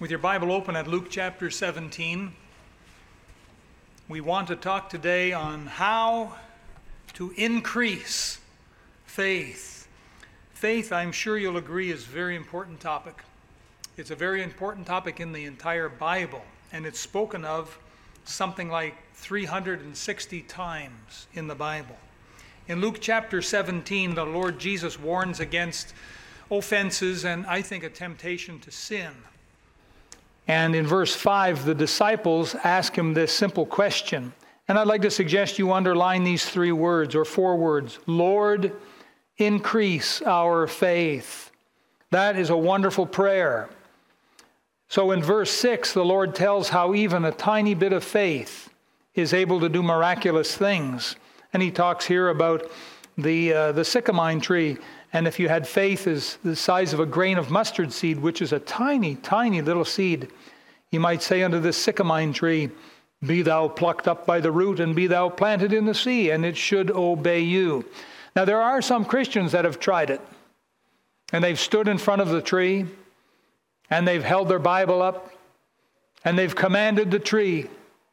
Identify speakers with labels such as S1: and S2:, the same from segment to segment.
S1: With your Bible open at Luke chapter 17, we want to talk today on how to increase faith. Faith, I'm sure you'll agree, is a very important topic. It's a very important topic in the entire Bible, and it's spoken of something like 360 times in the Bible. In Luke chapter 17, the Lord Jesus warns against offenses and I think a temptation to sin. And in verse 5, the disciples ask him this simple question. And I'd like to suggest you underline these three words or four words Lord, increase our faith. That is a wonderful prayer. So in verse 6, the Lord tells how even a tiny bit of faith is able to do miraculous things. And he talks here about the, uh, the sycamine tree. And if you had faith as the size of a grain of mustard seed, which is a tiny, tiny little seed, you might say unto this sycamine tree, Be thou plucked up by the root, and be thou planted in the sea, and it should obey you. Now, there are some Christians that have tried it, and they've stood in front of the tree, and they've held their Bible up, and they've commanded the tree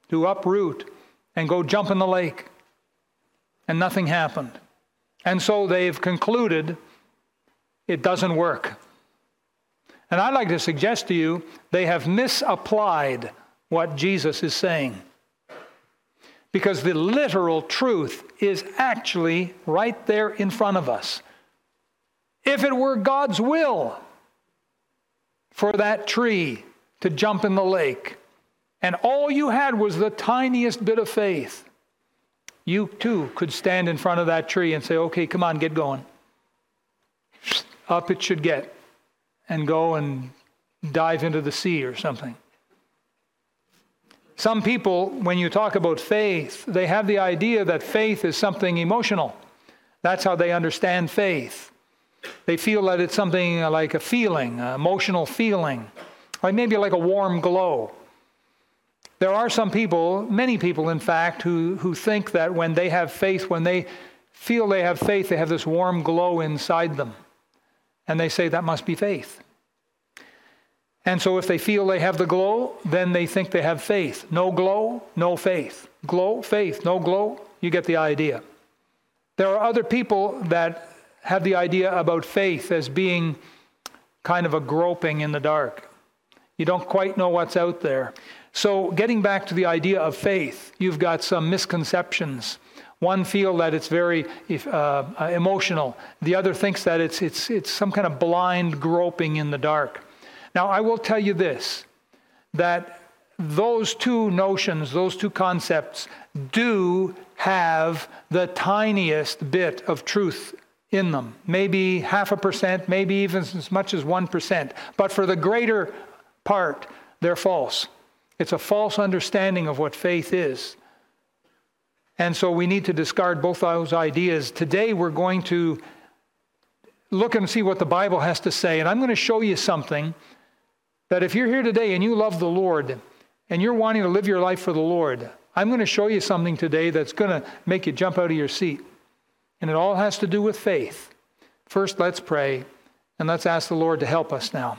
S1: to uproot and go jump in the lake, and nothing happened. And so they've concluded it doesn't work. And I'd like to suggest to you they have misapplied what Jesus is saying. Because the literal truth is actually right there in front of us. If it were God's will for that tree to jump in the lake, and all you had was the tiniest bit of faith, you too could stand in front of that tree and say, okay, come on, get going. Up it should get and go and dive into the sea or something. Some people, when you talk about faith, they have the idea that faith is something emotional. That's how they understand faith. They feel that it's something like a feeling, an emotional feeling, like maybe like a warm glow. There are some people, many people in fact, who, who think that when they have faith, when they feel they have faith, they have this warm glow inside them. And they say that must be faith. And so if they feel they have the glow, then they think they have faith. No glow, no faith. Glow, faith, no glow, you get the idea. There are other people that have the idea about faith as being kind of a groping in the dark. You don't quite know what's out there. So, getting back to the idea of faith, you've got some misconceptions. One feel that it's very uh, emotional. The other thinks that it's, it's, it's some kind of blind groping in the dark. Now, I will tell you this that those two notions, those two concepts, do have the tiniest bit of truth in them. Maybe half a percent, maybe even as much as 1%. But for the greater part, they're false. It's a false understanding of what faith is. And so we need to discard both those ideas. Today we're going to look and see what the Bible has to say. And I'm going to show you something that if you're here today and you love the Lord and you're wanting to live your life for the Lord, I'm going to show you something today that's going to make you jump out of your seat. And it all has to do with faith. First, let's pray and let's ask the Lord to help us now.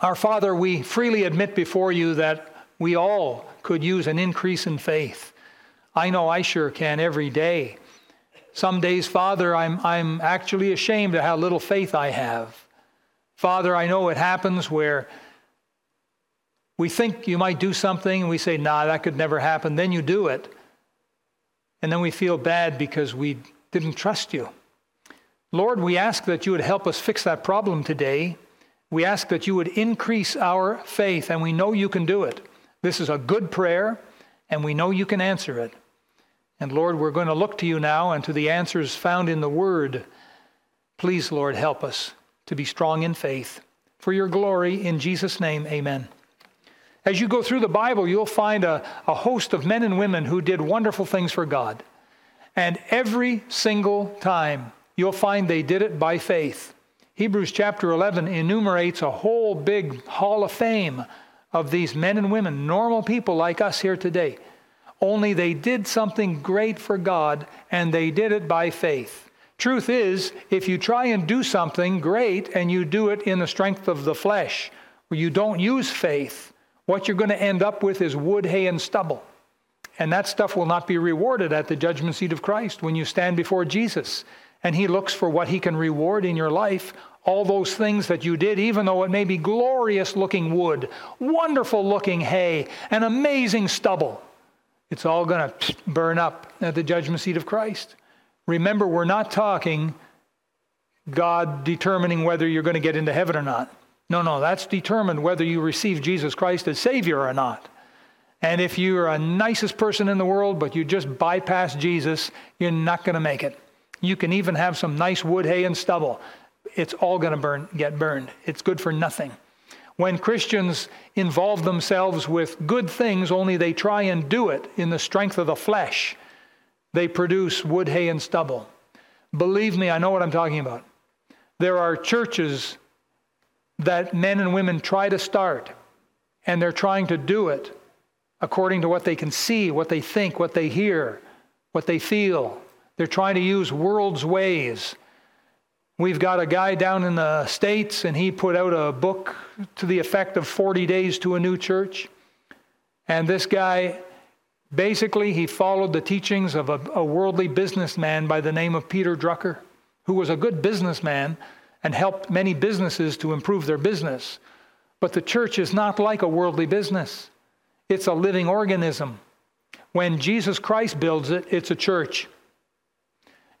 S1: Our Father, we freely admit before you that we all could use an increase in faith. I know I sure can every day. Some days, Father, I'm, I'm actually ashamed of how little faith I have. Father, I know it happens where we think you might do something and we say, nah, that could never happen. Then you do it. And then we feel bad because we didn't trust you. Lord, we ask that you would help us fix that problem today. We ask that you would increase our faith, and we know you can do it. This is a good prayer, and we know you can answer it. And Lord, we're going to look to you now and to the answers found in the Word. Please, Lord, help us to be strong in faith. For your glory, in Jesus' name, amen. As you go through the Bible, you'll find a, a host of men and women who did wonderful things for God. And every single time, you'll find they did it by faith. Hebrews chapter 11 enumerates a whole big hall of fame of these men and women, normal people like us here today. Only they did something great for God and they did it by faith. Truth is, if you try and do something great and you do it in the strength of the flesh where you don't use faith, what you're going to end up with is wood, hay, and stubble. And that stuff will not be rewarded at the judgment seat of Christ when you stand before Jesus. And He looks for what He can reward in your life. All those things that you did, even though it may be glorious looking wood, wonderful looking hay, and amazing stubble, it's all going to burn up at the judgment seat of Christ. Remember, we're not talking God determining whether you're going to get into heaven or not. No, no, that's determined whether you receive Jesus Christ as Savior or not. And if you're a nicest person in the world, but you just bypass Jesus, you're not going to make it. You can even have some nice wood, hay, and stubble. It's all going to burn, get burned. It's good for nothing. When Christians involve themselves with good things, only they try and do it in the strength of the flesh, they produce wood, hay, and stubble. Believe me, I know what I'm talking about. There are churches that men and women try to start, and they're trying to do it according to what they can see, what they think, what they hear, what they feel. They're trying to use world's ways. We've got a guy down in the States, and he put out a book to the effect of 40 Days to a New Church. And this guy, basically, he followed the teachings of a, a worldly businessman by the name of Peter Drucker, who was a good businessman and helped many businesses to improve their business. But the church is not like a worldly business, it's a living organism. When Jesus Christ builds it, it's a church.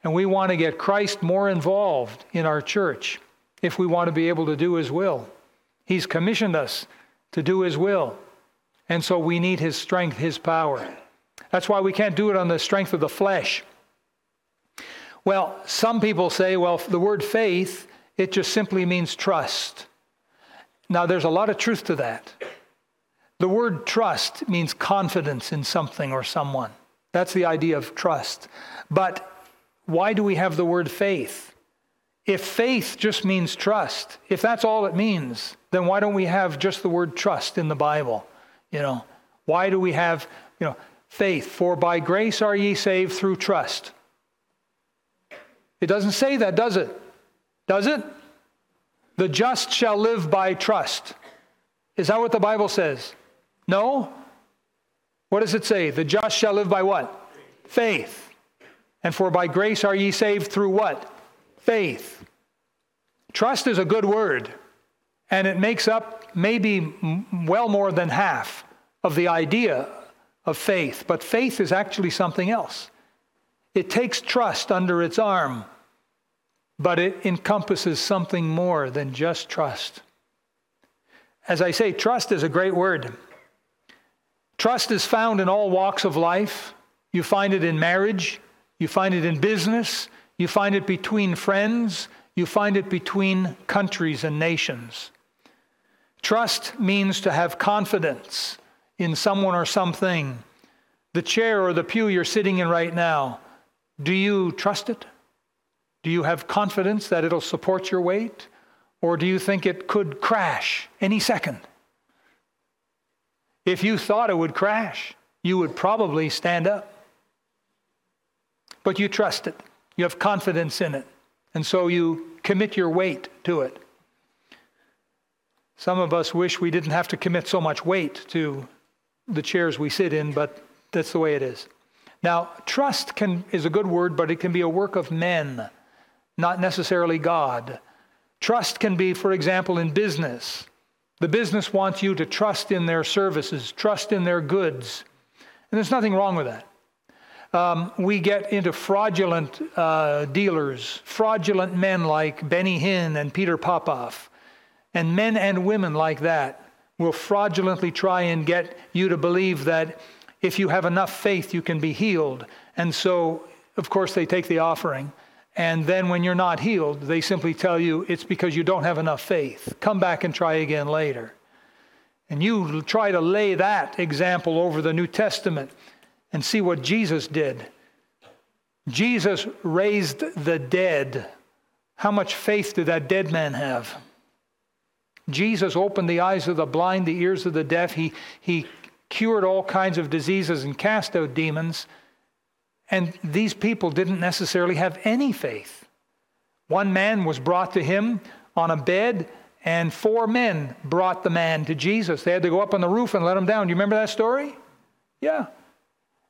S1: And we want to get Christ more involved in our church if we want to be able to do His will. He's commissioned us to do His will. And so we need His strength, His power. That's why we can't do it on the strength of the flesh. Well, some people say, well, the word faith it just simply means trust. Now, there's a lot of truth to that. The word trust means confidence in something or someone. That's the idea of trust. But why do we have the word faith? If faith just means trust, if that's all it means, then why don't we have just the word trust in the Bible? You know, why do we have, you know, faith? For by grace are ye saved through trust. It doesn't say that, does it? Does it? The just shall live by trust. Is that what the Bible says? No? What does it say? The just shall live by what? Faith. And for by grace are ye saved through what? Faith. Trust is a good word, and it makes up maybe well more than half of the idea of faith. But faith is actually something else. It takes trust under its arm but it encompasses something more than just trust. As I say, trust is a great word. Trust is found in all walks of life. You find it in marriage, you find it in business, you find it between friends, you find it between countries and nations. Trust means to have confidence in someone or something. The chair or the pew you're sitting in right now, do you trust it? Do you have confidence that it'll support your weight? Or do you think it could crash any second? If you thought it would crash, you would probably stand up. But you trust it, you have confidence in it, and so you commit your weight to it. Some of us wish we didn't have to commit so much weight to the chairs we sit in, but that's the way it is. Now, trust can, is a good word, but it can be a work of men not necessarily God. Trust can be, for example, in business. The business wants you to trust in their services, trust in their goods. And there's nothing wrong with that. Um, we get into fraudulent uh, dealers, fraudulent men like Benny Hinn and Peter Popoff. And men and women like that will fraudulently try and get you to believe that if you have enough faith, you can be healed. And so, of course, they take the offering. And then when you're not healed, they simply tell you it's because you don't have enough faith. Come back and try again later. And you try to lay that example over the New Testament and see what Jesus did. Jesus raised the dead. How much faith did that dead man have? Jesus opened the eyes of the blind, the ears of the deaf. He, he cured all kinds of diseases and cast out demons. And these people didn't necessarily have any faith. One man was brought to him on a bed, and four men brought the man to Jesus. They had to go up on the roof and let him down. Do you remember that story? Yeah.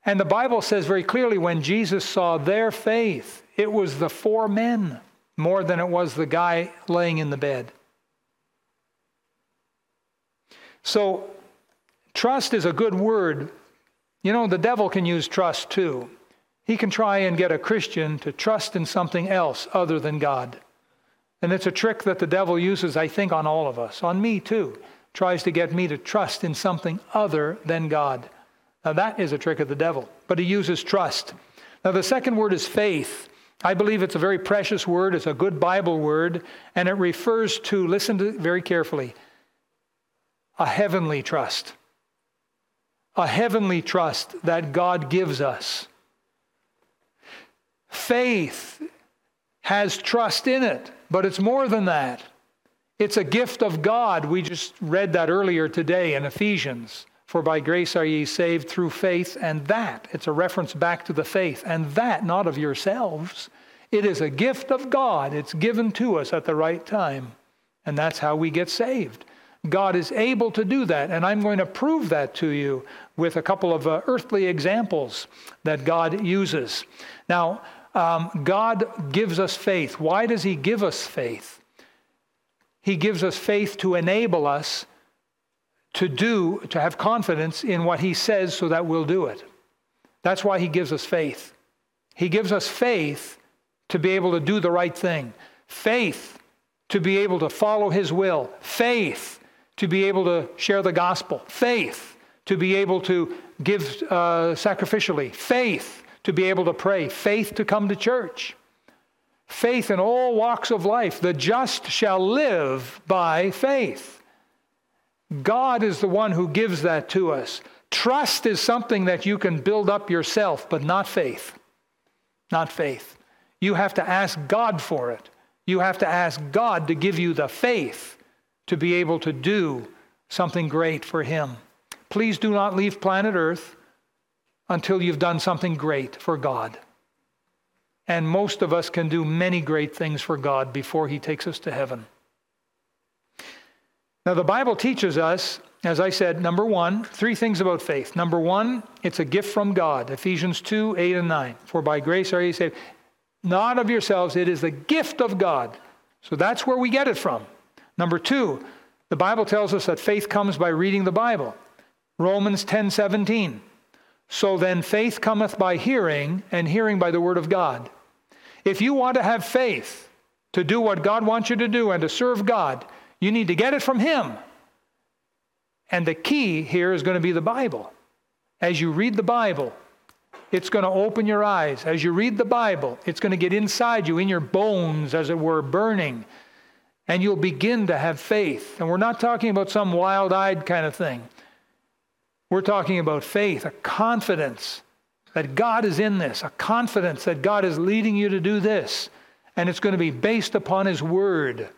S1: And the Bible says very clearly when Jesus saw their faith, it was the four men more than it was the guy laying in the bed. So, trust is a good word. You know, the devil can use trust too. He can try and get a Christian to trust in something else other than God. And it's a trick that the devil uses, I think, on all of us, on me too. Tries to get me to trust in something other than God. Now, that is a trick of the devil, but he uses trust. Now, the second word is faith. I believe it's a very precious word, it's a good Bible word, and it refers to, listen to very carefully, a heavenly trust. A heavenly trust that God gives us. Faith has trust in it. But it's more than that. It's a gift of God. We just read that earlier today in Ephesians. For by grace are ye saved through faith, and that, it's a reference back to the faith, and that not of yourselves. It is a gift of God. It's given to us at the right time. And that's how we get saved. God is able to do that, and I'm going to prove that to you with a couple of uh, earthly examples that God uses. Now, um, God gives us faith. Why does He give us faith? He gives us faith to enable us to do, to have confidence in what He says so that we'll do it. That's why He gives us faith. He gives us faith to be able to do the right thing, faith to be able to follow His will, faith to be able to share the gospel, faith to be able to give uh, sacrificially, faith to be able to pray, faith to come to church, faith in all walks of life. The just shall live by faith. God is the one who gives that to us. Trust is something that you can build up yourself, but not faith. Not faith. You have to ask God for it. You have to ask God to give you the faith to be able to do something great for Him. Please do not leave planet Earth until you've done something great for God. And most of us can do many great things for God before He takes us to heaven. Now, the Bible teaches us, as I said, number one, three things about faith. Number one, it's a gift from God. Ephesians 2 8 and 9. For by grace are you saved. Not of yourselves, it is the gift of God. So that's where we get it from. Number two, the Bible tells us that faith comes by reading the Bible. Romans 10 17. So then faith cometh by hearing, and hearing by the word of God. If you want to have faith to do what God wants you to do and to serve God, you need to get it from Him. And the key here is going to be the Bible. As you read the Bible, it's going to open your eyes. As you read the Bible, it's going to get inside you, in your bones, as it were, burning. And you'll begin to have faith. And we're not talking about some wild eyed kind of thing. We're talking about faith, a confidence that God is in this, a confidence that God is leading you to do this, and it's going to be based upon His Word.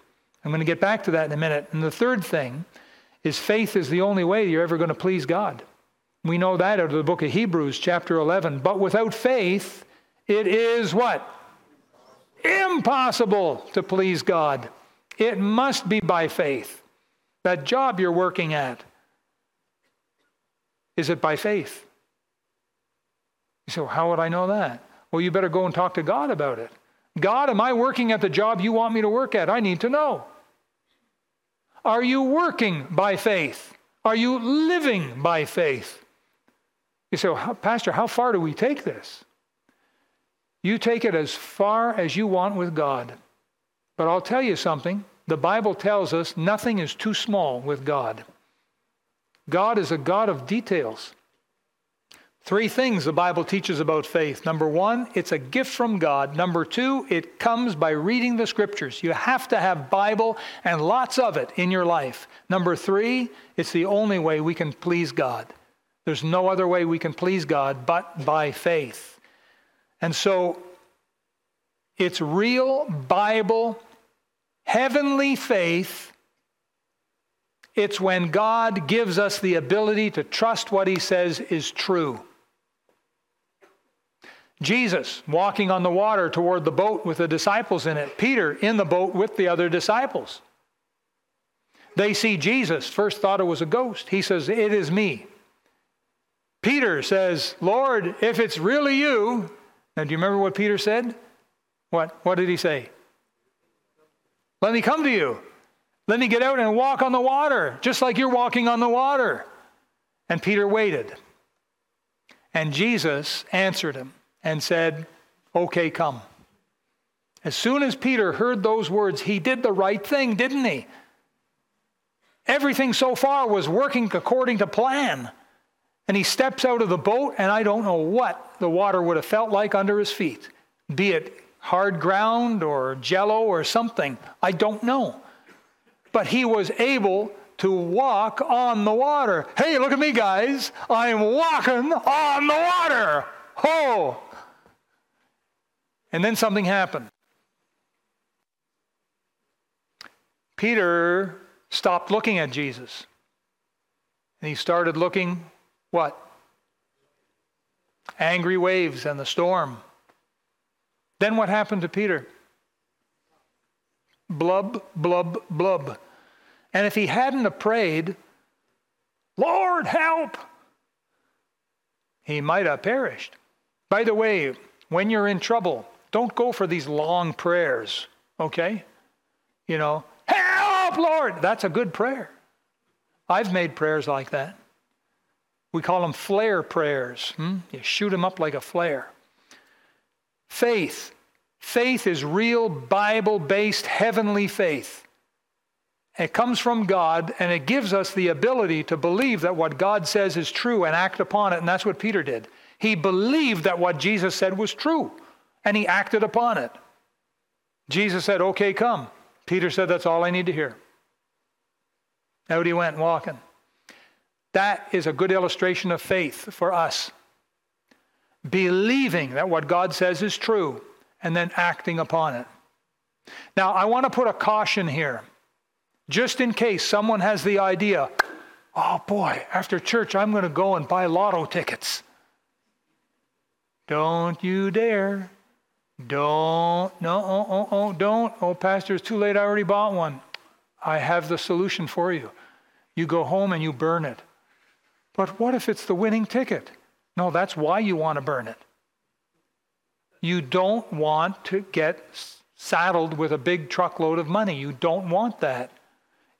S1: I'm going to get back to that in a minute. And the third thing is faith is the only way you're ever going to please God. We know that out of the book of Hebrews, chapter 11. But without faith, it is what? Impossible to please God. It must be by faith. That job you're working at, is it by faith? You say, well, how would I know that? Well, you better go and talk to God about it. God, am I working at the job you want me to work at? I need to know. Are you working by faith? Are you living by faith? You say, well, Pastor, how far do we take this? You take it as far as you want with God. But I'll tell you something the Bible tells us nothing is too small with God. God is a God of details. Three things the Bible teaches about faith. Number one, it's a gift from God. Number two, it comes by reading the scriptures. You have to have Bible and lots of it in your life. Number three, it's the only way we can please God. There's no other way we can please God but by faith. And so it's real Bible, heavenly faith it's when God gives us the ability to trust what he says is true. Jesus walking on the water toward the boat with the disciples in it, Peter in the boat with the other disciples. They see Jesus, first thought it was a ghost. He says, It is me. Peter says, Lord, if it's really you. Now, do you remember what Peter said? What, what did he say? Let me come to you. Let me get out and walk on the water, just like you're walking on the water. And Peter waited. And Jesus answered him and said, Okay, come. As soon as Peter heard those words, he did the right thing, didn't he? Everything so far was working according to plan. And he steps out of the boat, and I don't know what the water would have felt like under his feet, be it hard ground or jello or something. I don't know. But he was able to walk on the water. Hey, look at me, guys. I'm walking on the water. Oh! And then something happened. Peter stopped looking at Jesus. And he started looking what? Angry waves and the storm. Then what happened to Peter? Blub, blub, blub. And if he hadn't have prayed, Lord, help, he might have perished. By the way, when you're in trouble, don't go for these long prayers, okay? You know, help, Lord. That's a good prayer. I've made prayers like that. We call them flare prayers. Hmm? You shoot them up like a flare. Faith. Faith is real Bible based heavenly faith. It comes from God and it gives us the ability to believe that what God says is true and act upon it. And that's what Peter did. He believed that what Jesus said was true and he acted upon it. Jesus said, Okay, come. Peter said, That's all I need to hear. Out he went walking. That is a good illustration of faith for us. Believing that what God says is true and then acting upon it. Now, I want to put a caution here, just in case someone has the idea, oh boy, after church, I'm going to go and buy lotto tickets. Don't you dare. Don't, no, oh, oh, oh, don't. Oh, Pastor, it's too late. I already bought one. I have the solution for you. You go home and you burn it. But what if it's the winning ticket? No, that's why you want to burn it. You don't want to get saddled with a big truckload of money. You don't want that.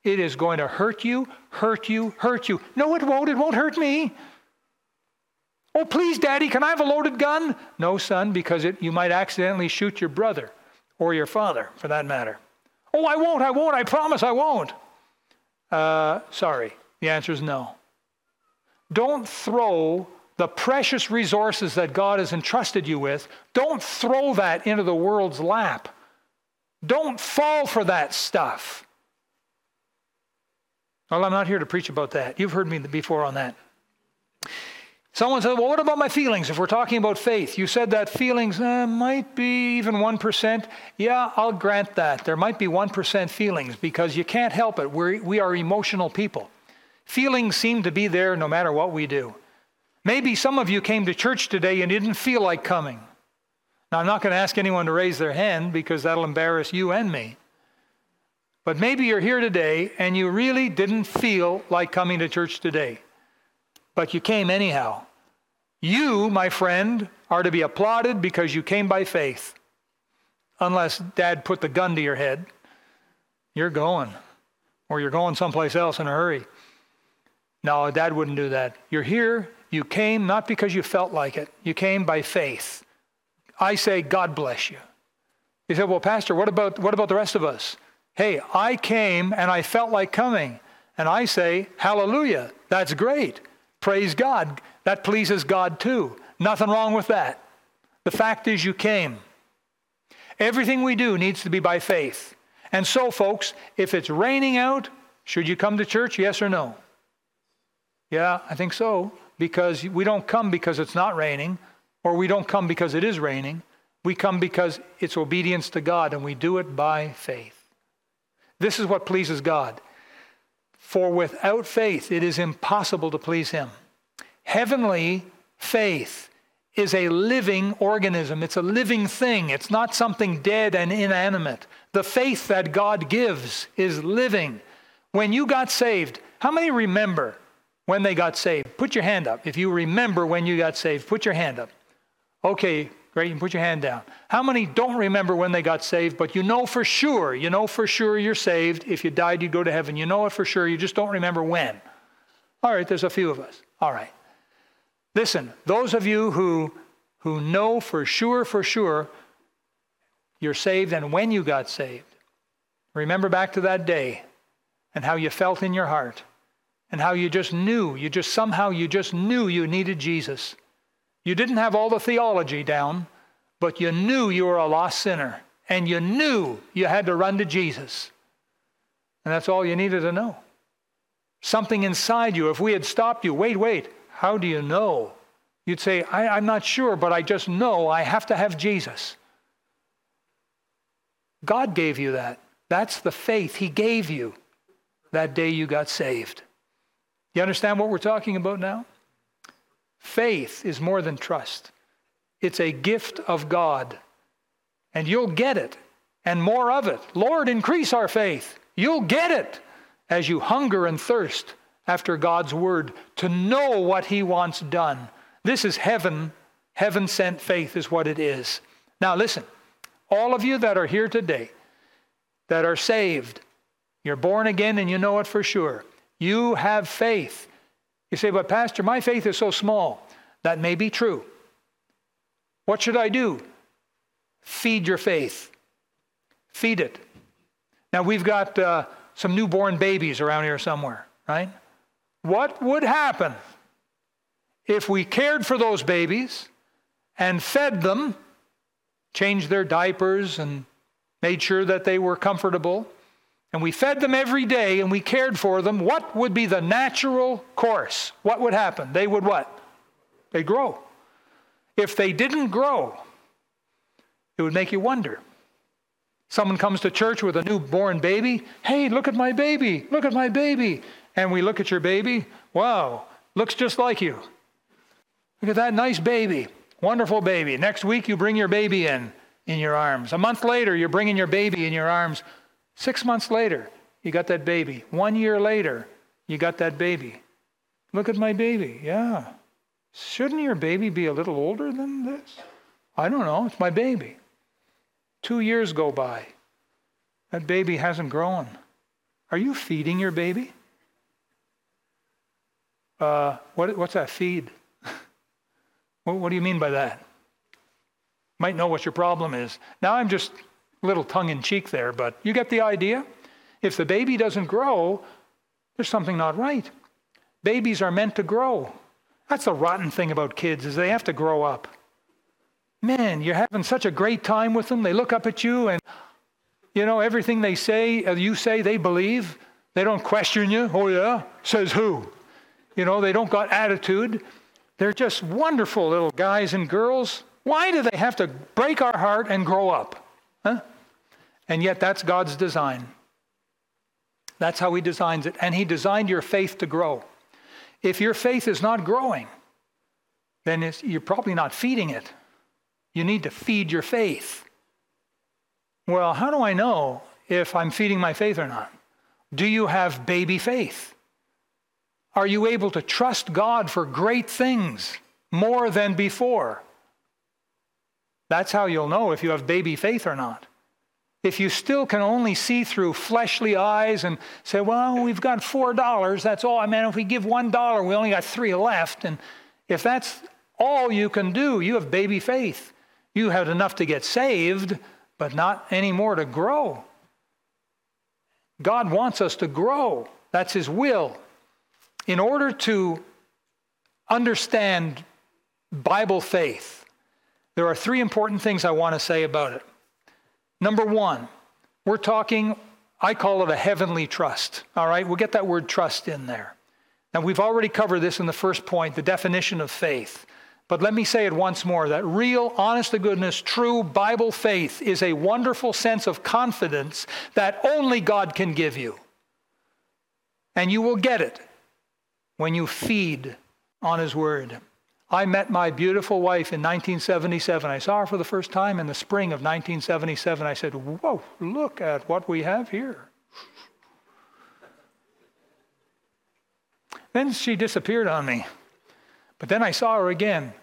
S1: It is going to hurt you, hurt you, hurt you. No, it won't. It won't hurt me. Oh, please, Daddy, can I have a loaded gun? No, son, because it, you might accidentally shoot your brother or your father, for that matter. Oh, I won't, I won't, I promise I won't. Uh, sorry, the answer is no. Don't throw the precious resources that God has entrusted you with, don't throw that into the world's lap. Don't fall for that stuff. Well, I'm not here to preach about that. You've heard me before on that. Someone said, Well, what about my feelings? If we're talking about faith, you said that feelings uh, might be even 1%. Yeah, I'll grant that. There might be 1% feelings because you can't help it. We're, we are emotional people. Feelings seem to be there no matter what we do. Maybe some of you came to church today and didn't feel like coming. Now, I'm not going to ask anyone to raise their hand because that'll embarrass you and me. But maybe you're here today and you really didn't feel like coming to church today, but you came anyhow. You, my friend, are to be applauded because you came by faith. Unless dad put the gun to your head, you're going, or you're going someplace else in a hurry. No, dad wouldn't do that. You're here, you came not because you felt like it, you came by faith. I say, God bless you. He said, Well, Pastor, what about, what about the rest of us? Hey, I came and I felt like coming. And I say, Hallelujah. That's great. Praise God. That pleases God too. Nothing wrong with that. The fact is, you came. Everything we do needs to be by faith. And so, folks, if it's raining out, should you come to church? Yes or no? Yeah, I think so because we don't come because it's not raining, or we don't come because it is raining. We come because it's obedience to God, and we do it by faith. This is what pleases God. For without faith, it is impossible to please Him. Heavenly faith is a living organism, it's a living thing, it's not something dead and inanimate. The faith that God gives is living. When you got saved, how many remember when they got saved? Put your hand up. If you remember when you got saved, put your hand up. Okay, great. You can put your hand down. How many don't remember when they got saved, but you know for sure, you know for sure you're saved. If you died, you'd go to heaven. You know it for sure. You just don't remember when. All right, there's a few of us. All right. Listen, those of you who, who know for sure, for sure, you're saved and when you got saved, remember back to that day and how you felt in your heart and how you just knew, you just somehow you just knew you needed Jesus. You didn't have all the theology down, but you knew you were a lost sinner and you knew you had to run to Jesus. And that's all you needed to know. Something inside you, if we had stopped you, wait, wait, how do you know? You'd say, I, am not sure, but I just know I have to have Jesus. God gave you that. That's the faith He gave you that day you got saved. You understand what we're talking about now? Faith is more than trust, it's a gift of God. And you'll get it and more of it. Lord, increase our faith. You'll get it as you hunger and thirst after God's word to know what He wants done. This is heaven. Heaven sent faith is what it is. Now, listen, all of you that are here today that are saved, you're born again and you know it for sure. You have faith. You say, but Pastor, my faith is so small. That may be true. What should I do? Feed your faith. Feed it. Now, we've got uh, some newborn babies around here somewhere, right? What would happen if we cared for those babies and fed them, changed their diapers, and made sure that they were comfortable? And we fed them every day and we cared for them, what would be the natural course? What would happen? They would what? They'd grow. If they didn't grow, it would make you wonder. Someone comes to church with a newborn baby. Hey, look at my baby. Look at my baby. And we look at your baby. Wow, looks just like you. Look at that nice baby. Wonderful baby. Next week, you bring your baby in in your arms. A month later, you're bringing your baby in your arms. Six months later, you got that baby. One year later, you got that baby. Look at my baby. Yeah. Shouldn't your baby be a little older than this? I don't know. It's my baby. Two years go by. That baby hasn't grown. Are you feeding your baby? Uh, what, what's that feed? what, what do you mean by that? Might know what your problem is. Now I'm just little tongue in cheek there, but you get the idea? If the baby doesn't grow, there's something not right. Babies are meant to grow. That's the rotten thing about kids is they have to grow up. Man, you're having such a great time with them. They look up at you and you know everything they say, uh, you say they believe. They don't question you. Oh yeah, says who? You know, they don't got attitude. They're just wonderful little guys and girls. Why do they have to break our heart and grow up? Huh? And yet, that's God's design. That's how He designs it. And He designed your faith to grow. If your faith is not growing, then you're probably not feeding it. You need to feed your faith. Well, how do I know if I'm feeding my faith or not? Do you have baby faith? Are you able to trust God for great things more than before? That's how you'll know if you have baby faith or not. If you still can only see through fleshly eyes and say, well, we've got $4, that's all. I mean, if we give $1, we only got three left. And if that's all you can do, you have baby faith. You have enough to get saved, but not any more to grow. God wants us to grow. That's His will. In order to understand Bible faith, there are three important things I want to say about it. Number one, we're talking, I call it a heavenly trust. All right, we'll get that word trust in there. Now, we've already covered this in the first point, the definition of faith. But let me say it once more that real, honest to goodness, true Bible faith is a wonderful sense of confidence that only God can give you. And you will get it when you feed on His Word. I met my beautiful wife in 1977. I saw her for the first time in the spring of 1977. I said, Whoa, look at what we have here. Then she disappeared on me. But then I saw her again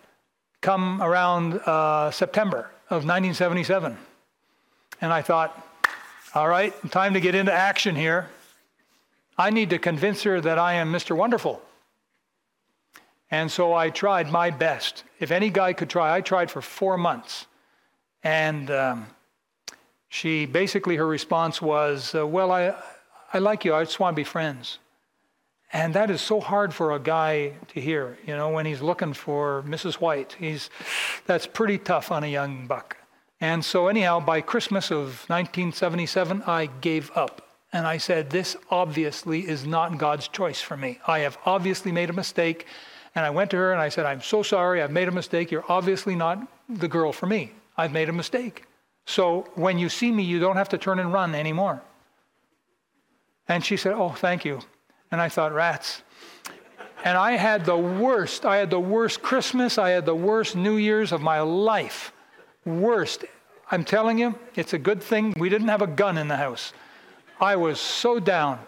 S1: come around uh, September of 1977. And I thought, all right, time to get into action here. I need to convince her that I am Mr. Wonderful. And so I tried my best. If any guy could try, I tried for four months. And um, she basically, her response was, uh, Well, I, I like you. I just want to be friends. And that is so hard for a guy to hear, you know, when he's looking for Mrs. White. He's, that's pretty tough on a young buck. And so, anyhow, by Christmas of 1977, I gave up. And I said, This obviously is not God's choice for me. I have obviously made a mistake. And I went to her and I said, I'm so sorry. I've made a mistake. You're obviously not the girl for me. I've made a mistake. So when you see me, you don't have to turn and run anymore. And she said, Oh, thank you. And I thought, rats. And I had the worst, I had the worst Christmas, I had the worst New Year's of my life. Worst. I'm telling you, it's a good thing we didn't have a gun in the house. I was so down.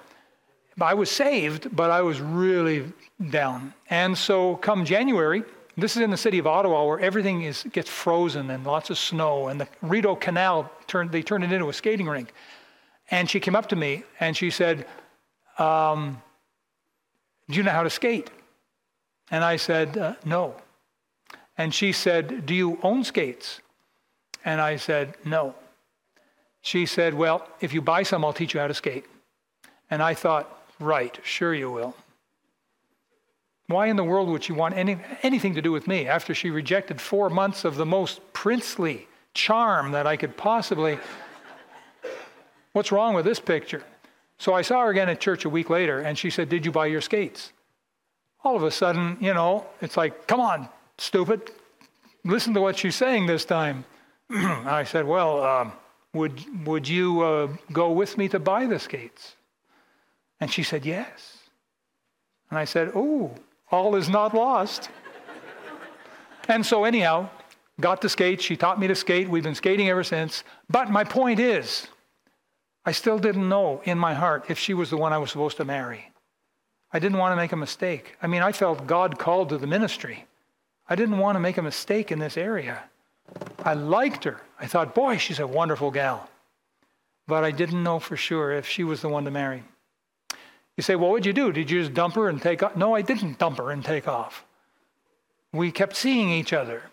S1: I was saved, but I was really down. And so, come January, this is in the city of Ottawa where everything is, gets frozen and lots of snow, and the Rideau Canal, turned, they turned it into a skating rink. And she came up to me and she said, um, Do you know how to skate? And I said, uh, No. And she said, Do you own skates? And I said, No. She said, Well, if you buy some, I'll teach you how to skate. And I thought, Right, sure you will. Why in the world would she want any, anything to do with me after she rejected four months of the most princely charm that I could possibly? What's wrong with this picture? So I saw her again at church a week later, and she said, Did you buy your skates? All of a sudden, you know, it's like, Come on, stupid. Listen to what she's saying this time. I said, Well, um, would, would you uh, go with me to buy the skates? And she said, Yes. And I said, Oh, all is not lost. and so, anyhow, got to skate. She taught me to skate. We've been skating ever since. But my point is, I still didn't know in my heart if she was the one I was supposed to marry. I didn't want to make a mistake. I mean, I felt God called to the ministry. I didn't want to make a mistake in this area. I liked her. I thought, boy, she's a wonderful gal. But I didn't know for sure if she was the one to marry. You say, what'd you do? Did you just dump her and take off? No, I didn't dump her and take off. We kept seeing each other.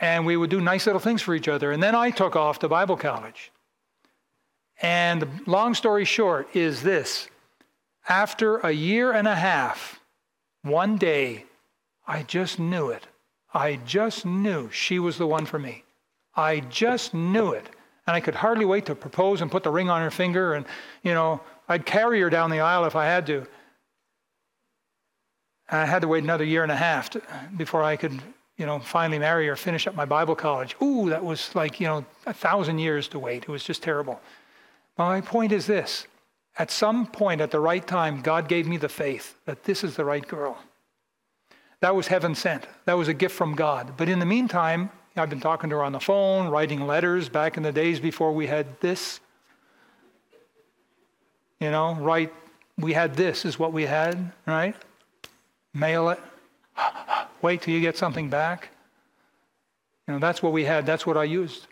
S1: And we would do nice little things for each other. And then I took off to Bible college. And the long story short is this after a year and a half, one day, I just knew it. I just knew she was the one for me. I just knew it. And I could hardly wait to propose and put the ring on her finger. And, you know, I'd carry her down the aisle if I had to. And I had to wait another year and a half to, before I could, you know, finally marry her, finish up my Bible college. Ooh, that was like, you know, a thousand years to wait. It was just terrible. My point is this at some point at the right time, God gave me the faith that this is the right girl. That was heaven sent. That was a gift from God. But in the meantime, I've been talking to her on the phone, writing letters back in the days before we had this. You know, right? We had this, is what we had, right? Mail it. Wait till you get something back. You know, that's what we had. That's what I used.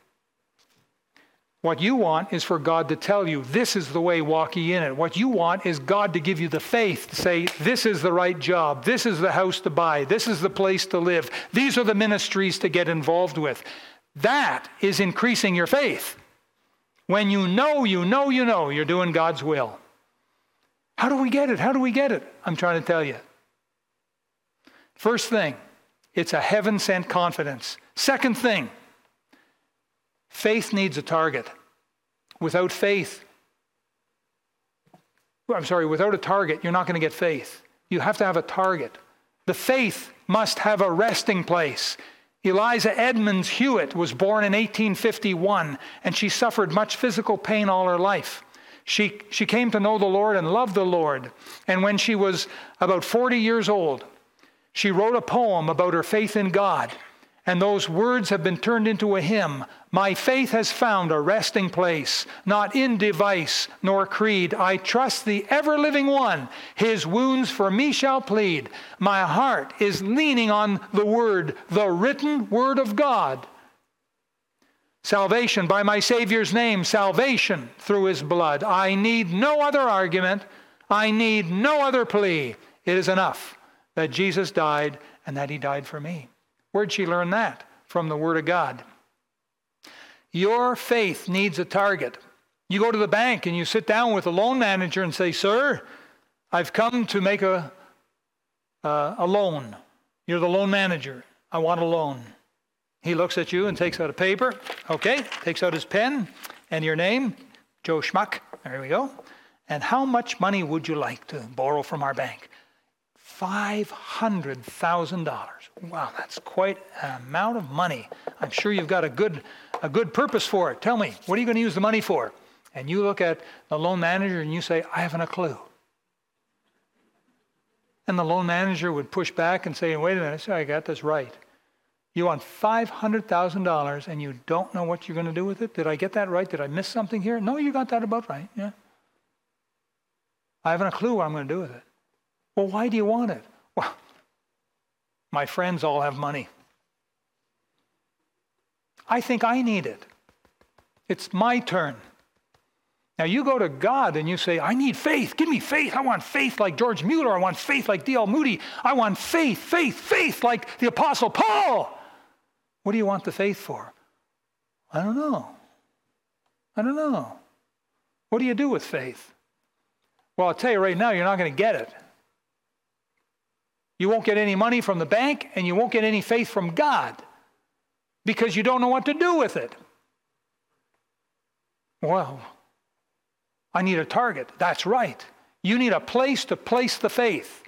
S1: What you want is for God to tell you, this is the way, walk ye in it. What you want is God to give you the faith to say, this is the right job, this is the house to buy, this is the place to live, these are the ministries to get involved with. That is increasing your faith. When you know, you know, you know you're doing God's will. How do we get it? How do we get it? I'm trying to tell you. First thing, it's a heaven sent confidence. Second thing, Faith needs a target. Without faith, I'm sorry, without a target, you're not going to get faith. You have to have a target. The faith must have a resting place. Eliza Edmonds Hewitt was born in 1851, and she suffered much physical pain all her life. She, she came to know the Lord and loved the Lord. And when she was about 40 years old, she wrote a poem about her faith in God. And those words have been turned into a hymn. My faith has found a resting place, not in device nor creed. I trust the ever living one. His wounds for me shall plead. My heart is leaning on the word, the written word of God. Salvation by my Savior's name, salvation through his blood. I need no other argument. I need no other plea. It is enough that Jesus died and that he died for me. Where'd she learn that? From the Word of God. Your faith needs a target. You go to the bank and you sit down with a loan manager and say, Sir, I've come to make a, uh, a loan. You're the loan manager. I want a loan. He looks at you and takes out a paper. Okay, takes out his pen and your name, Joe Schmuck. There we go. And how much money would you like to borrow from our bank? $500,000. Wow, that's quite an amount of money. I'm sure you've got a good, a good purpose for it. Tell me, what are you going to use the money for? And you look at the loan manager and you say, I haven't a clue. And the loan manager would push back and say, Wait a minute, I got this right. You want $500,000 and you don't know what you're going to do with it? Did I get that right? Did I miss something here? No, you got that about right. Yeah. I haven't a clue what I'm going to do with it. Well, why do you want it? My friends all have money. I think I need it. It's my turn. Now you go to God and you say, I need faith. Give me faith. I want faith like George Mueller. I want faith like D.L. Moody. I want faith, faith, faith like the Apostle Paul. What do you want the faith for? I don't know. I don't know. What do you do with faith? Well, I'll tell you right now, you're not going to get it. You won't get any money from the bank, and you won't get any faith from God because you don't know what to do with it. Well, I need a target. That's right. You need a place to place the faith.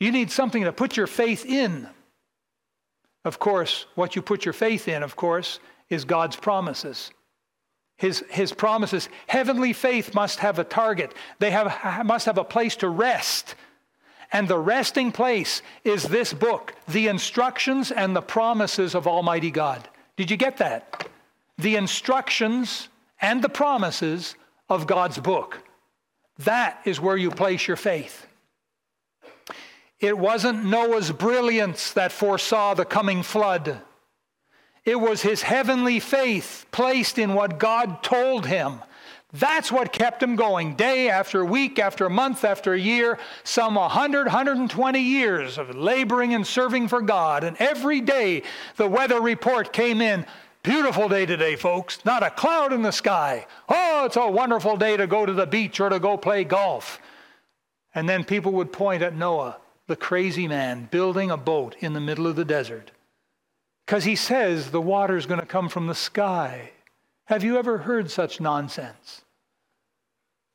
S1: You need something to put your faith in. Of course, what you put your faith in, of course, is God's promises. His, his promises. Heavenly faith must have a target, they have, must have a place to rest. And the resting place is this book, the instructions and the promises of Almighty God. Did you get that? The instructions and the promises of God's book. That is where you place your faith. It wasn't Noah's brilliance that foresaw the coming flood. It was his heavenly faith placed in what God told him that's what kept him going day after week after month after year, some 100, 120 years of laboring and serving for God. And every day the weather report came in. Beautiful day today, folks. Not a cloud in the sky. Oh, it's a wonderful day to go to the beach or to go play golf. And then people would point at Noah, the crazy man, building a boat in the middle of the desert. Because he says the water's going to come from the sky. Have you ever heard such nonsense?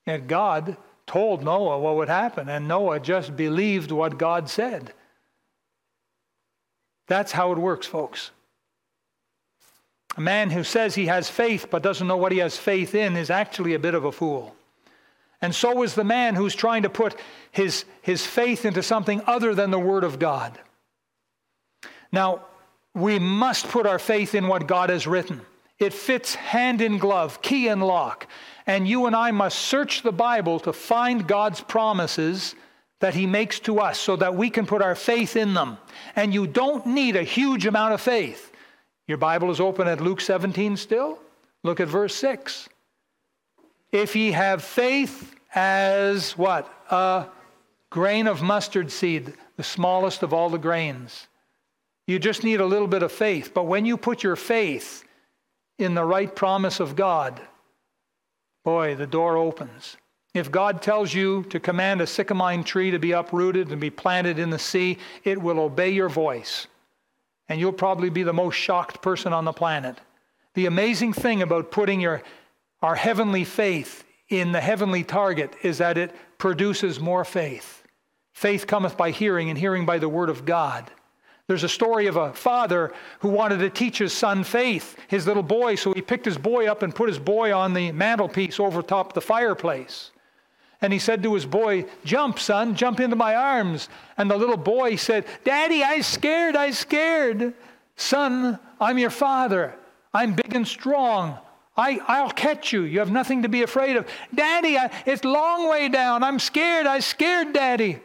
S1: And God told Noah what would happen, and Noah just believed what God said. That's how it works, folks. A man who says he has faith but doesn't know what he has faith in is actually a bit of a fool. And so is the man who's trying to put his, his faith into something other than the Word of God. Now, we must put our faith in what God has written. It fits hand in glove, key and lock. And you and I must search the Bible to find God's promises that He makes to us so that we can put our faith in them. And you don't need a huge amount of faith. Your Bible is open at Luke 17 still. Look at verse 6. If ye have faith as what? A grain of mustard seed, the smallest of all the grains. You just need a little bit of faith. But when you put your faith in the right promise of God, boy, the door opens. If God tells you to command a sycamine tree to be uprooted and be planted in the sea, it will obey your voice. And you'll probably be the most shocked person on the planet. The amazing thing about putting your, our heavenly faith in the heavenly target is that it produces more faith. Faith cometh by hearing, and hearing by the word of God. There's a story of a father who wanted to teach his son faith, his little boy, so he picked his boy up and put his boy on the mantelpiece over top the fireplace. And he said to his boy, Jump, son, jump into my arms. And the little boy said, Daddy, I'm scared, I'm scared. Son, I'm your father. I'm big and strong. I, I'll catch you. You have nothing to be afraid of. Daddy, I, it's long way down. I'm scared. I'm scared Daddy.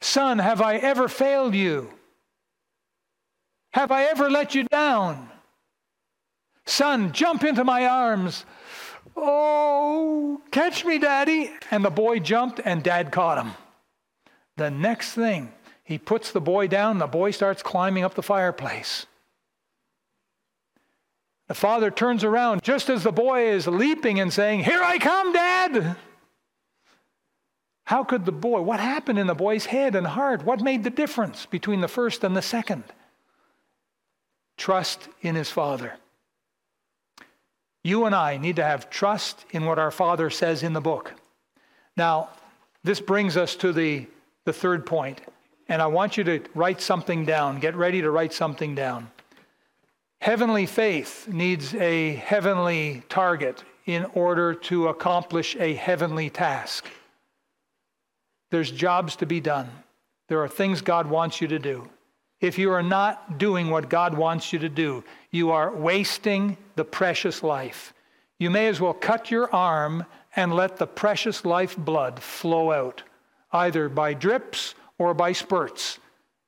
S1: Son, have I ever failed you? Have I ever let you down? Son, jump into my arms. Oh, catch me, Daddy. And the boy jumped, and Dad caught him. The next thing, he puts the boy down, the boy starts climbing up the fireplace. The father turns around just as the boy is leaping and saying, Here I come, Dad! How could the boy, what happened in the boy's head and heart? What made the difference between the first and the second? Trust in his father. You and I need to have trust in what our Father says in the book. Now, this brings us to the, the third point, and I want you to write something down. Get ready to write something down. Heavenly faith needs a heavenly target in order to accomplish a heavenly task. There's jobs to be done. There are things God wants you to do. If you are not doing what God wants you to do, you are wasting the precious life. You may as well cut your arm and let the precious life blood flow out, either by drips or by spurts.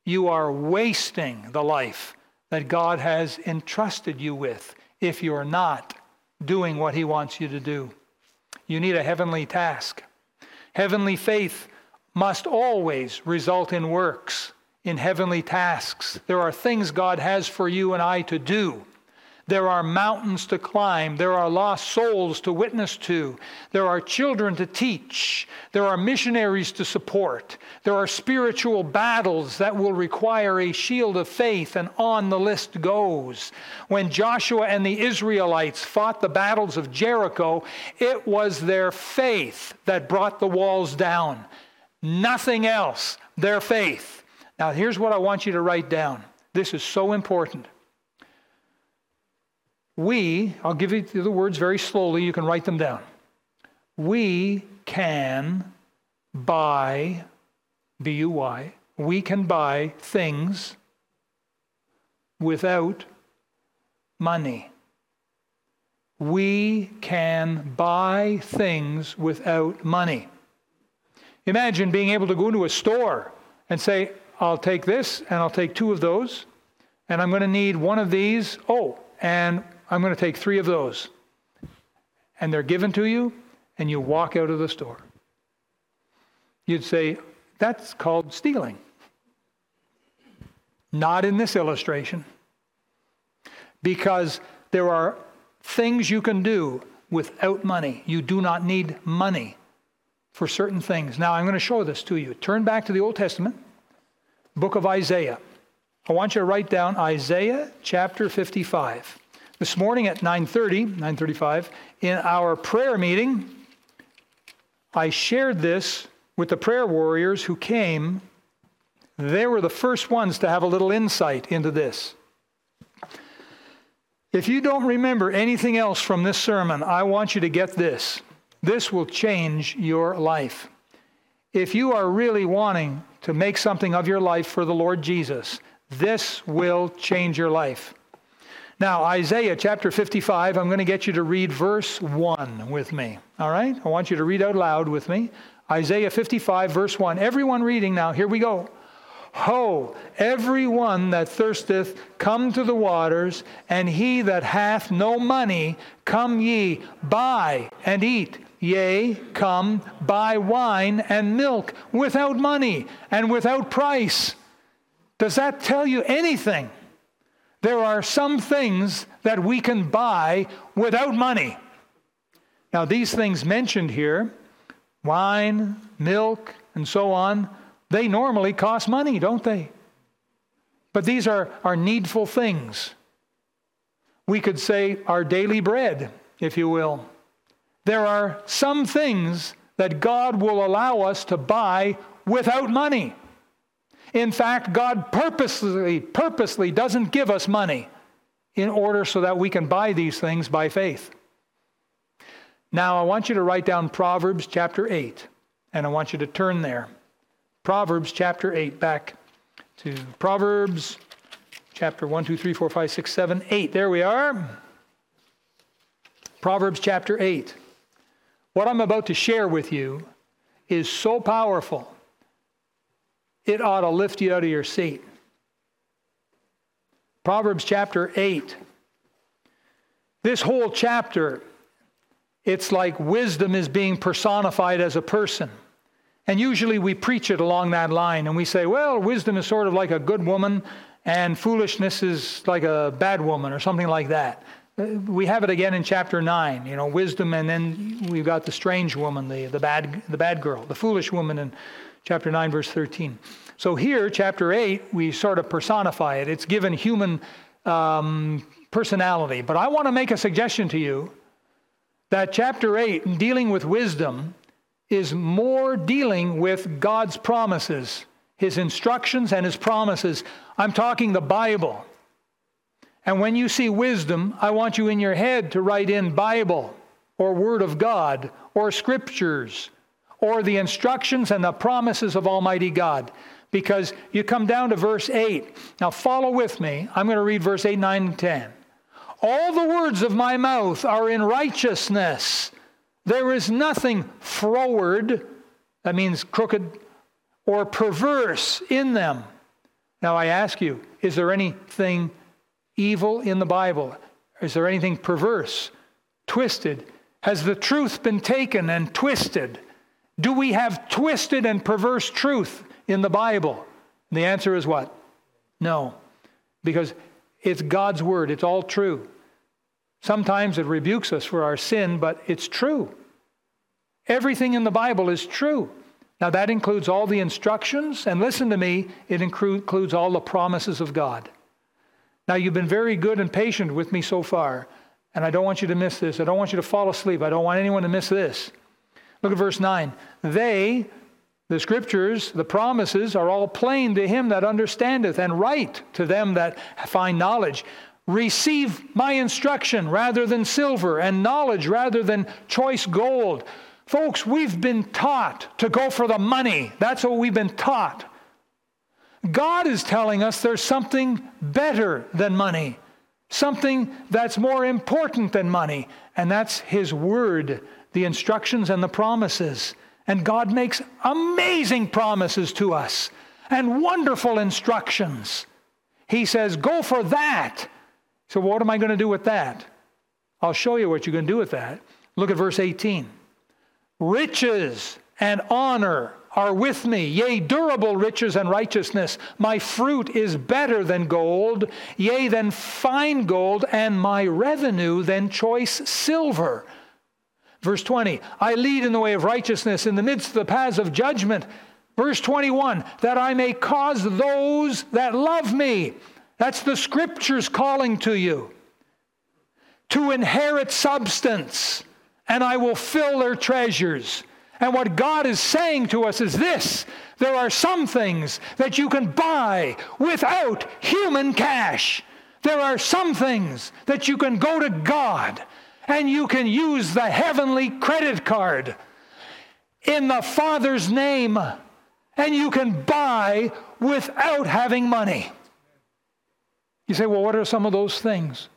S1: You are wasting the life that God has entrusted you with if you're not doing what He wants you to do. You need a heavenly task. Heavenly faith must always result in works in heavenly tasks. There are things God has for you and I to do. There are mountains to climb. There are lost souls to witness to. There are children to teach. There are missionaries to support. There are spiritual battles that will require a shield of faith, and on the list goes. When Joshua and the Israelites fought the battles of Jericho, it was their faith that brought the walls down. Nothing else, their faith. Now, here's what I want you to write down. This is so important. We, I'll give you the words very slowly, you can write them down. We can buy, B U Y, we can buy things without money. We can buy things without money. Imagine being able to go into a store and say, I'll take this and I'll take two of those, and I'm going to need one of these. Oh, and I'm going to take three of those. And they're given to you, and you walk out of the store. You'd say, that's called stealing. Not in this illustration. Because there are things you can do without money. You do not need money for certain things. Now, I'm going to show this to you. Turn back to the Old Testament book of Isaiah. I want you to write down Isaiah chapter 55. This morning at 9:30, 9:35, in our prayer meeting, I shared this with the prayer warriors who came. They were the first ones to have a little insight into this. If you don't remember anything else from this sermon, I want you to get this. This will change your life. If you are really wanting to make something of your life for the Lord Jesus, this will change your life. Now, Isaiah chapter 55, I'm going to get you to read verse 1 with me. All right? I want you to read out loud with me. Isaiah 55, verse 1. Everyone reading now, here we go. Ho, every one that thirsteth, come to the waters, and he that hath no money, come ye, buy and eat. Yea, come, buy wine and milk without money and without price. Does that tell you anything? There are some things that we can buy without money. Now, these things mentioned here wine, milk, and so on they normally cost money, don't they? But these are, are needful things. We could say our daily bread, if you will. There are some things that God will allow us to buy without money. In fact, God purposely, purposely doesn't give us money in order so that we can buy these things by faith. Now, I want you to write down Proverbs chapter 8, and I want you to turn there. Proverbs chapter 8, back to Proverbs chapter 1, 2, 3, 4, 5, 6, 7, 8. There we are. Proverbs chapter 8. What I'm about to share with you is so powerful, it ought to lift you out of your seat. Proverbs chapter 8. This whole chapter, it's like wisdom is being personified as a person. And usually we preach it along that line and we say, well, wisdom is sort of like a good woman and foolishness is like a bad woman or something like that. We have it again in chapter 9, you know, wisdom, and then we've got the strange woman, the, the, bad, the bad girl, the foolish woman in chapter 9, verse 13. So here, chapter 8, we sort of personify it. It's given human um, personality. But I want to make a suggestion to you that chapter 8, in dealing with wisdom, is more dealing with God's promises, His instructions and His promises. I'm talking the Bible. And when you see wisdom, I want you in your head to write in Bible or Word of God or Scriptures or the instructions and the promises of Almighty God. Because you come down to verse 8. Now follow with me. I'm going to read verse 8, 9, and 10. All the words of my mouth are in righteousness. There is nothing froward, that means crooked, or perverse in them. Now I ask you, is there anything evil in the Bible? Is there anything perverse, twisted? Has the truth been taken and twisted? Do we have twisted and perverse truth in the Bible? And the answer is what? No. Because it's God's word, it's all true. Sometimes it rebukes us for our sin, but it's true. Everything in the Bible is true. Now, that includes all the instructions, and listen to me, it includes all the promises of God. Now, you've been very good and patient with me so far, and I don't want you to miss this. I don't want you to fall asleep. I don't want anyone to miss this. Look at verse 9. They, the scriptures, the promises, are all plain to him that understandeth, and right to them that find knowledge. Receive my instruction rather than silver, and knowledge rather than choice gold. Folks, we've been taught to go for the money. That's what we've been taught. God is telling us there's something better than money, something that's more important than money, and that's His Word, the instructions and the promises. And God makes amazing promises to us and wonderful instructions. He says, Go for that. So, what am I going to do with that? I'll show you what you're going to do with that. Look at verse 18. Riches and honor are with me, yea, durable riches and righteousness. My fruit is better than gold, yea, than fine gold, and my revenue than choice silver. Verse 20, I lead in the way of righteousness in the midst of the paths of judgment. Verse 21, that I may cause those that love me, that's the scriptures calling to you, to inherit substance, and I will fill their treasures. And what God is saying to us is this there are some things that you can buy without human cash. There are some things that you can go to God and you can use the heavenly credit card in the Father's name and you can buy without having money. You say, well, what are some of those things?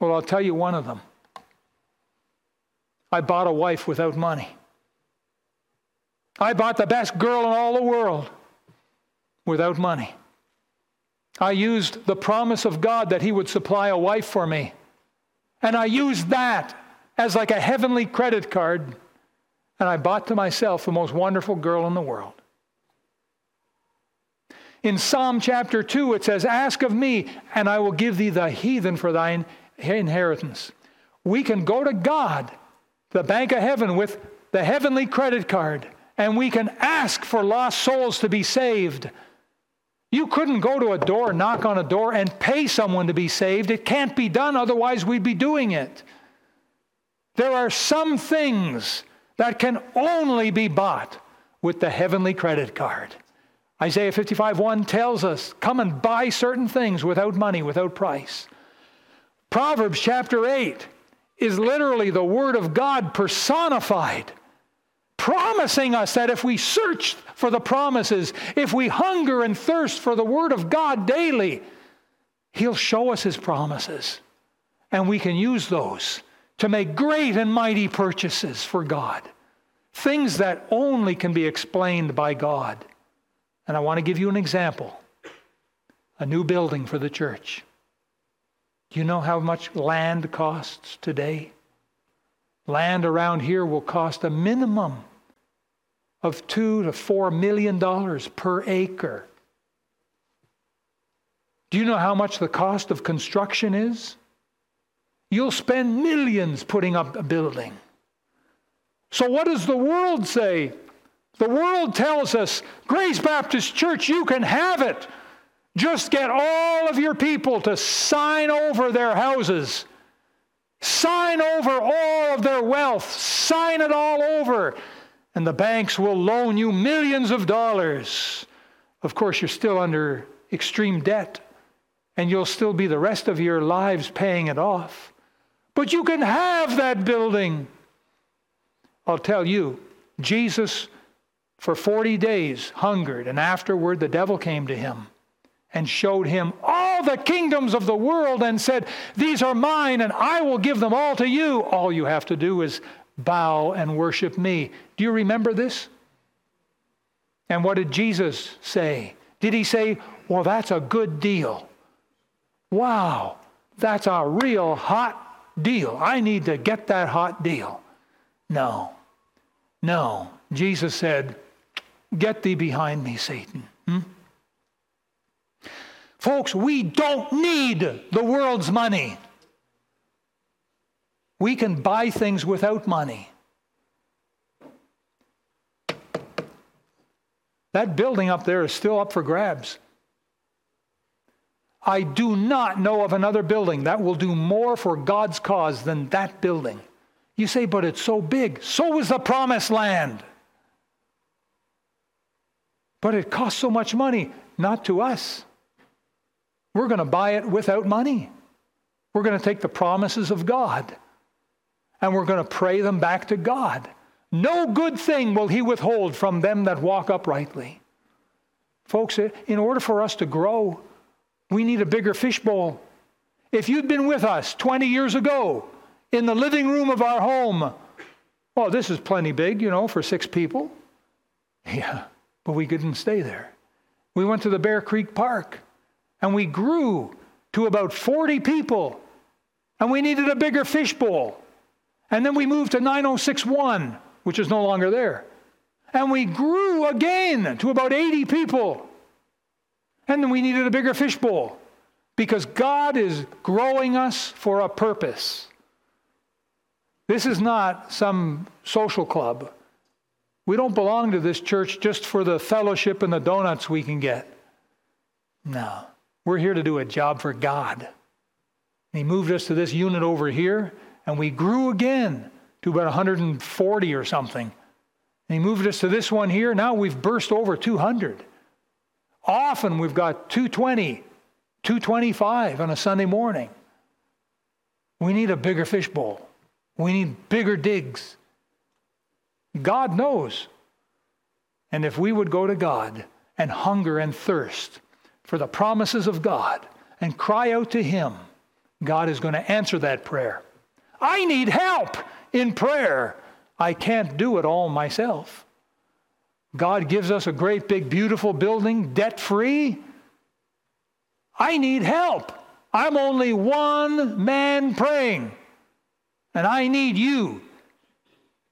S1: Well, I'll tell you one of them. I bought a wife without money. I bought the best girl in all the world without money. I used the promise of God that He would supply a wife for me. And I used that as like a heavenly credit card. And I bought to myself the most wonderful girl in the world. In Psalm chapter 2, it says, Ask of me, and I will give thee the heathen for thine inheritance. We can go to God, the bank of heaven, with the heavenly credit card and we can ask for lost souls to be saved. You couldn't go to a door, knock on a door, and pay someone to be saved. It can't be done, otherwise, we'd be doing it. There are some things that can only be bought with the heavenly credit card. Isaiah 55 1 tells us, Come and buy certain things without money, without price. Proverbs chapter 8 is literally the Word of God personified promising us that if we search for the promises, if we hunger and thirst for the Word of God daily, He'll show us His promises, and we can use those to make great and mighty purchases for God. Things that only can be explained by God. And I want to give you an example a new building for the church. Do you know how much land costs today? Land around here will cost a minimum of two to four million dollars per acre. Do you know how much the cost of construction is? You'll spend millions putting up a building. So, what does the world say? The world tells us, Grace Baptist Church, you can have it. Just get all of your people to sign over their houses, sign over all of their wealth, sign it all over, and the banks will loan you millions of dollars. Of course, you're still under extreme debt, and you'll still be the rest of your lives paying it off. But you can have that building. I'll tell you, Jesus for 40 days hungered, and afterward the devil came to him and showed him the kingdoms of the world and said, These are mine, and I will give them all to you. All you have to do is bow and worship me. Do you remember this? And what did Jesus say? Did he say, Well, that's a good deal? Wow, that's a real hot deal. I need to get that hot deal. No, no. Jesus said, Get thee behind me, Satan. Hmm? Folks, we don't need the world's money. We can buy things without money. That building up there is still up for grabs. I do not know of another building that will do more for God's cause than that building. You say, but it's so big. So is the promised land. But it costs so much money, not to us. We're going to buy it without money. We're going to take the promises of God and we're going to pray them back to God. No good thing will He withhold from them that walk uprightly. Folks, in order for us to grow, we need a bigger fishbowl. If you'd been with us 20 years ago in the living room of our home, oh, this is plenty big, you know, for six people. Yeah but we couldn't stay there. We went to the Bear Creek Park and we grew to about 40 people and we needed a bigger fishbowl. And then we moved to 9061, which is no longer there. And we grew again to about 80 people. And then we needed a bigger fishbowl because God is growing us for a purpose. This is not some social club. We don't belong to this church just for the fellowship and the donuts we can get. No, we're here to do a job for God. he moved us to this unit over here, and we grew again to about 140 or something. And he moved us to this one here. Now we've burst over 200. Often we've got 220, 225 on a Sunday morning. We need a bigger fishbowl. We need bigger digs. God knows. And if we would go to God and hunger and thirst for the promises of God and cry out to Him, God is going to answer that prayer. I need help in prayer. I can't do it all myself. God gives us a great big beautiful building, debt free. I need help. I'm only one man praying, and I need you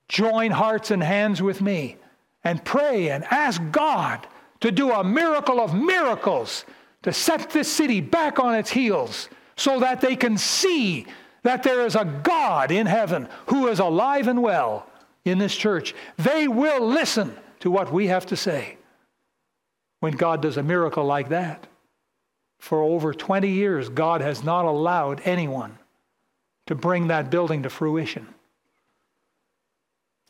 S1: join hearts and hands with me and pray and ask God to do a miracle of miracles to set this city back on its heels so that they can see that there is a God in heaven who is alive and well in this church. They will listen to what we have to say when God does a miracle like that. For over 20 years, God has not allowed anyone to bring that building to fruition.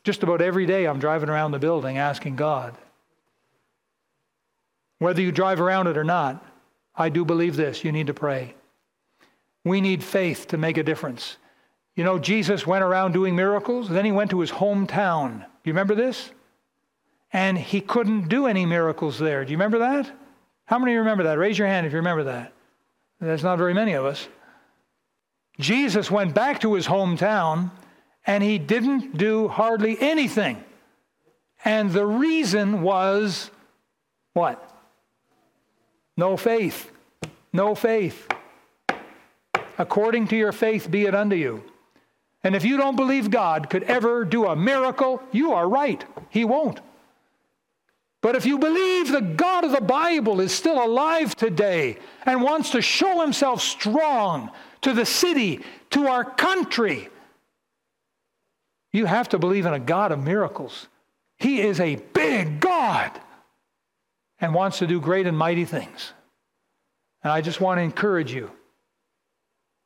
S1: Just about every day, I'm driving around the building asking God. Whether you drive around it or not, I do believe this you need to pray. We need faith to make a difference. You know, Jesus went around doing miracles, then he went to his hometown. Do you remember this? And he couldn't do any miracles there. Do you remember that? How many remember that? Raise your hand if you remember that. There's not very many of us. Jesus went back to his hometown and he didn't do hardly anything. And the reason was what? No faith. No faith. According to your faith be it unto you. And if you don't believe God could ever do a miracle, you are right. He won't. But if you believe the God of the Bible is still alive today and wants to show himself strong to the city, to our country, you have to believe in a God of miracles. He is a big God and wants to do great and mighty things. And I just want to encourage you.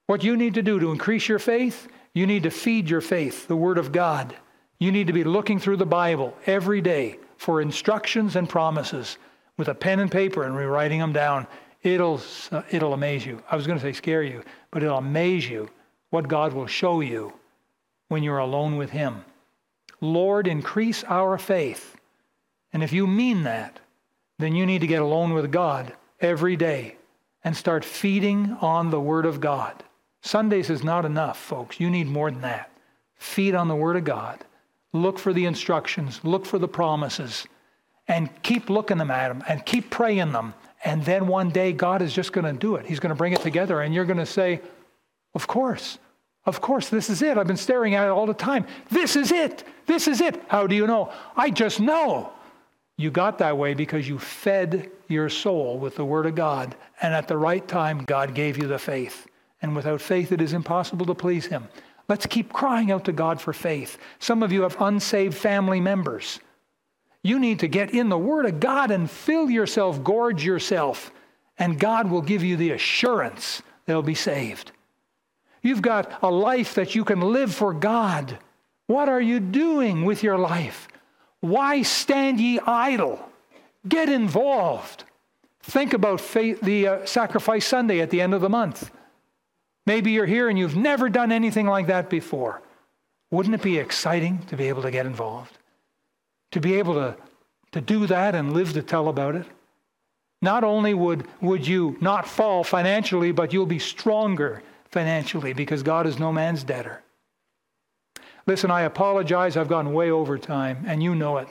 S1: What you need to do to increase your faith, you need to feed your faith, the Word of God. You need to be looking through the Bible every day for instructions and promises with a pen and paper and rewriting them down. It'll, uh, it'll amaze you. I was going to say scare you, but it'll amaze you what God will show you when you're alone with Him. Lord, increase our faith. And if you mean that, then you need to get alone with God every day and start feeding on the Word of God. Sundays is not enough, folks. You need more than that. Feed on the Word of God. Look for the instructions, look for the promises, and keep looking them at them and keep praying them. And then one day, God is just going to do it. He's going to bring it together, and you're going to say, Of course. Of course, this is it. I've been staring at it all the time. This is it. This is it. How do you know? I just know. You got that way because you fed your soul with the Word of God. And at the right time, God gave you the faith. And without faith, it is impossible to please Him. Let's keep crying out to God for faith. Some of you have unsaved family members. You need to get in the Word of God and fill yourself, gorge yourself, and God will give you the assurance they'll be saved. You've got a life that you can live for God. What are you doing with your life? Why stand ye idle? Get involved. Think about faith, the uh, sacrifice Sunday at the end of the month. Maybe you're here and you've never done anything like that before. Wouldn't it be exciting to be able to get involved? To be able to, to do that and live to tell about it? Not only would, would you not fall financially, but you'll be stronger financially because God is no man's debtor. Listen, I apologize. I've gone way over time, and you know it.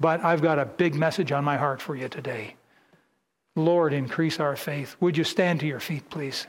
S1: But I've got a big message on my heart for you today. Lord, increase our faith. Would you stand to your feet, please?